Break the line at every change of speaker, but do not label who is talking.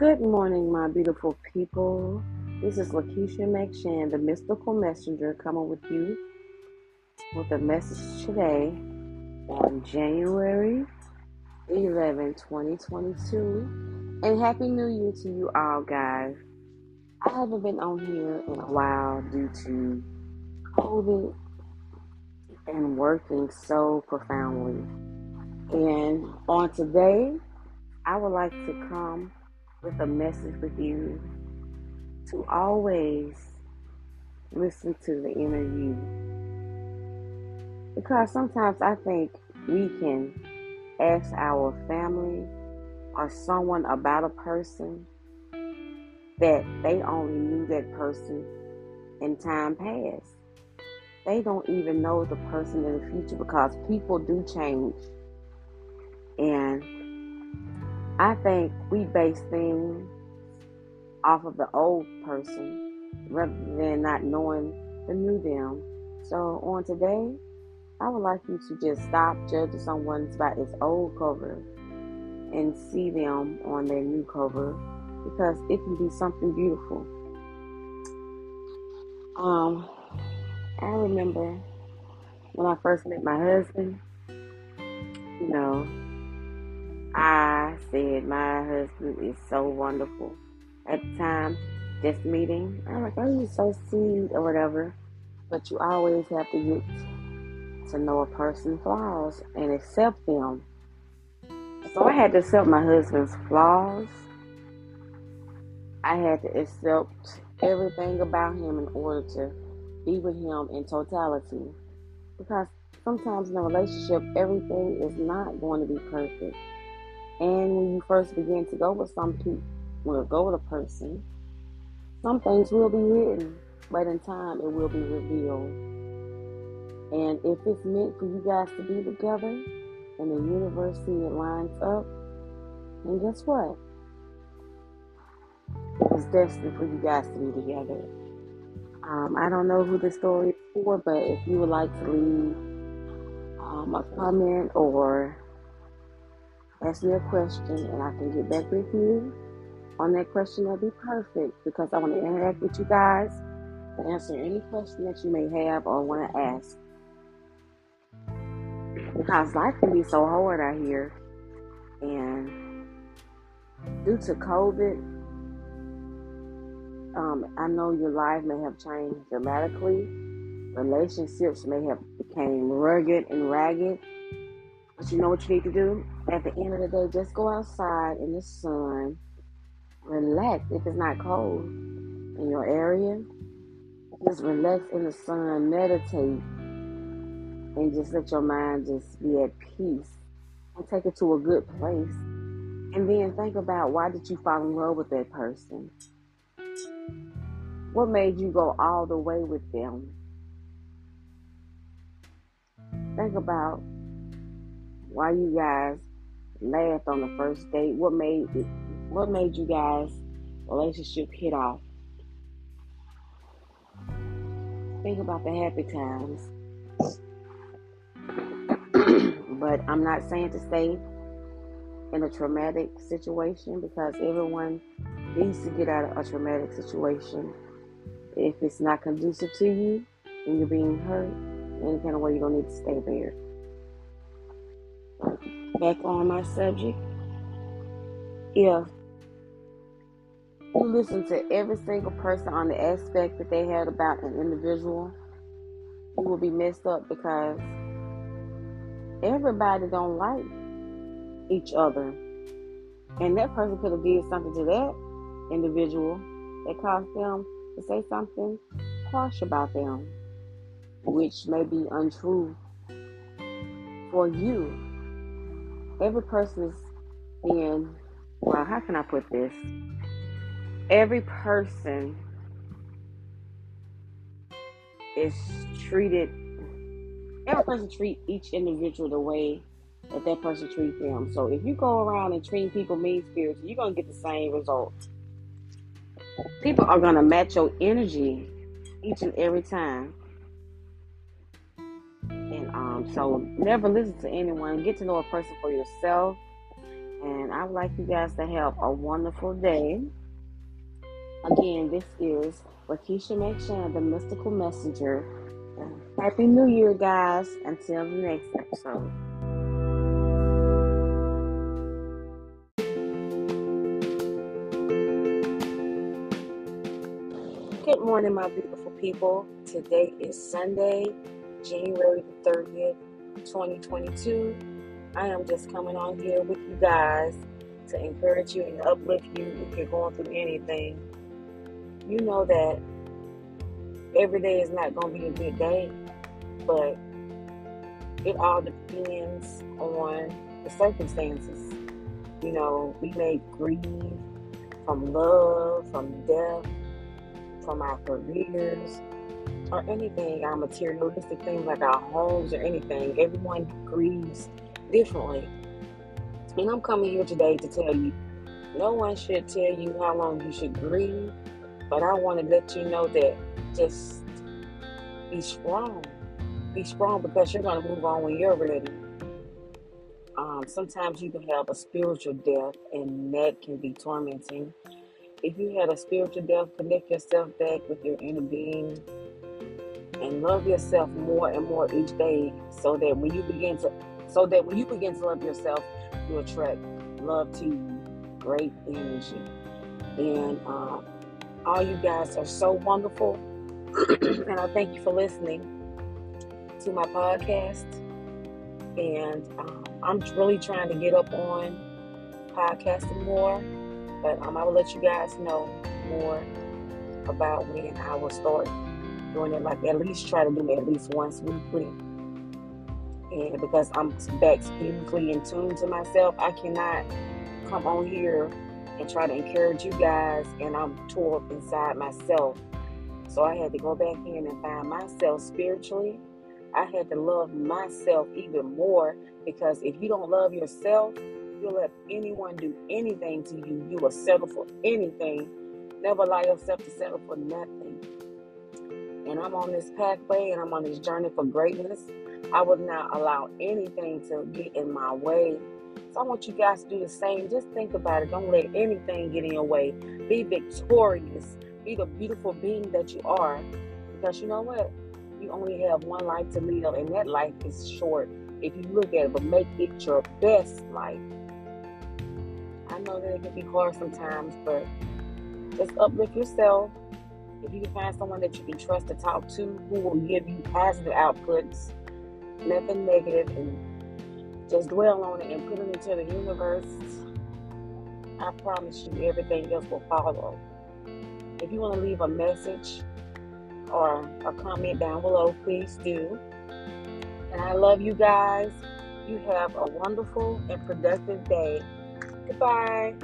Good morning, my beautiful people. This is Lakeisha McShann, the mystical messenger, coming with you with a message today on January 11, 2022. And Happy New Year to you all, guys. I haven't been on here in a while due to COVID and working so profoundly. And on today, I would like to come with a message with you to always listen to the inner you. Because sometimes I think we can ask our family or someone about a person that they only knew that person in time past. They don't even know the person in the future because people do change. And I think we base things off of the old person rather than not knowing the new them. So on today, I would like you to just stop judging someone by its old cover and see them on their new cover because it can be something beautiful. Um, I remember when I first met my husband, you know, said my husband is so wonderful. At the time, just meeting, I'm like, oh, he's so sweet or whatever. But you always have to get to know a person's flaws and accept them. So I had to accept my husband's flaws. I had to accept everything about him in order to be with him in totality. Because sometimes in a relationship, everything is not going to be perfect. And when you first begin to go with some people, well, go with a person, some things will be hidden, but in time it will be revealed. And if it's meant for you guys to be together, and the universe see it lines up, then guess what? It's destined for you guys to be together. Um, I don't know who the story is for, but if you would like to leave um, a comment or ask me a question and I can get back with you on that question, that'd be perfect because I want to interact with you guys to answer any question that you may have or want to ask. Because life can be so hard out here, and due to COVID, um, I know your life may have changed dramatically. Relationships may have became rugged and ragged but you know what you need to do? At the end of the day, just go outside in the sun, relax if it's not cold in your area. Just relax in the sun, meditate, and just let your mind just be at peace and take it to a good place. And then think about why did you fall in love with that person? What made you go all the way with them? Think about why you guys laughed on the first date? What made what made you guys relationship hit off? Think about the happy times. but I'm not saying to stay in a traumatic situation because everyone needs to get out of a traumatic situation. If it's not conducive to you and you're being hurt, in any kind of way, you don't need to stay there back on my subject. If you listen to every single person on the aspect that they had about an individual, you will be messed up because everybody don't like each other. And that person could have did something to that individual that caused them to say something harsh about them, which may be untrue for you every person is in, well, how can I put this? Every person is treated, every person treat each individual the way that that person treats them. So if you go around and treat people mean spirits, you're going to get the same result. People are going to match your energy each and every time. Um, so never listen to anyone. Get to know a person for yourself And I would like you guys to have a wonderful day. Again, this is Lakeisha McShann, the Mystical Messenger. Happy New Year, guys. Until the next episode. Good morning, my beautiful people. Today is Sunday, January the 30th, 2022. I am just coming on here with you guys to encourage you and uplift you if you're going through anything. You know that every day is not going to be a good day, but it all depends on the circumstances. You know, we may grieve from love, from death, from our careers, or anything, our materialistic things like our homes or anything. Everyone grieves differently. And I'm coming here today to tell you no one should tell you how long you should grieve, but I want to let you know that just be strong. Be strong because you're going to move on when you're ready. Um, sometimes you can have a spiritual death, and that can be tormenting. If you had a spiritual death, connect yourself back with your inner being and love yourself more and more each day so that when you begin to so that when you begin to love yourself you attract love to you great energy. And um, all you guys are so wonderful. And i thank you for listening to my podcast. And um, i'm really trying to get up on podcasting more but um, i will let you guys know more about when i will start doing it like at least try to do it at least once weekly. And because I'm back spiritually in tune to myself, I cannot come on here and try to encourage you guys and I'm tore up inside myself. So I had to go back in and find myself spiritually. I had to love myself even more because if you don't love yourself, you'll let anyone do anything to you. You will settle for anything. Never allow yourself to settle for nothing and I'm on this pathway and I'm on this journey for greatness, I would not allow anything to get in my way. So I want you guys to do the same. Just think about it. Don't let anything get in your way. Be victorious. Be the beautiful being that you are. Because you know what? You only have one life to live, and that life is short if you look at it, but make it your best life. I know that it can be hard sometimes, but just uplift yourself if you can find someone that you can trust to talk to who will give you positive outputs, nothing negative, and just dwell on it and put it into the universe, I promise you everything else will follow. If you want to leave a message or a comment down below, please do. And I love you guys. You have a wonderful and productive day. Goodbye.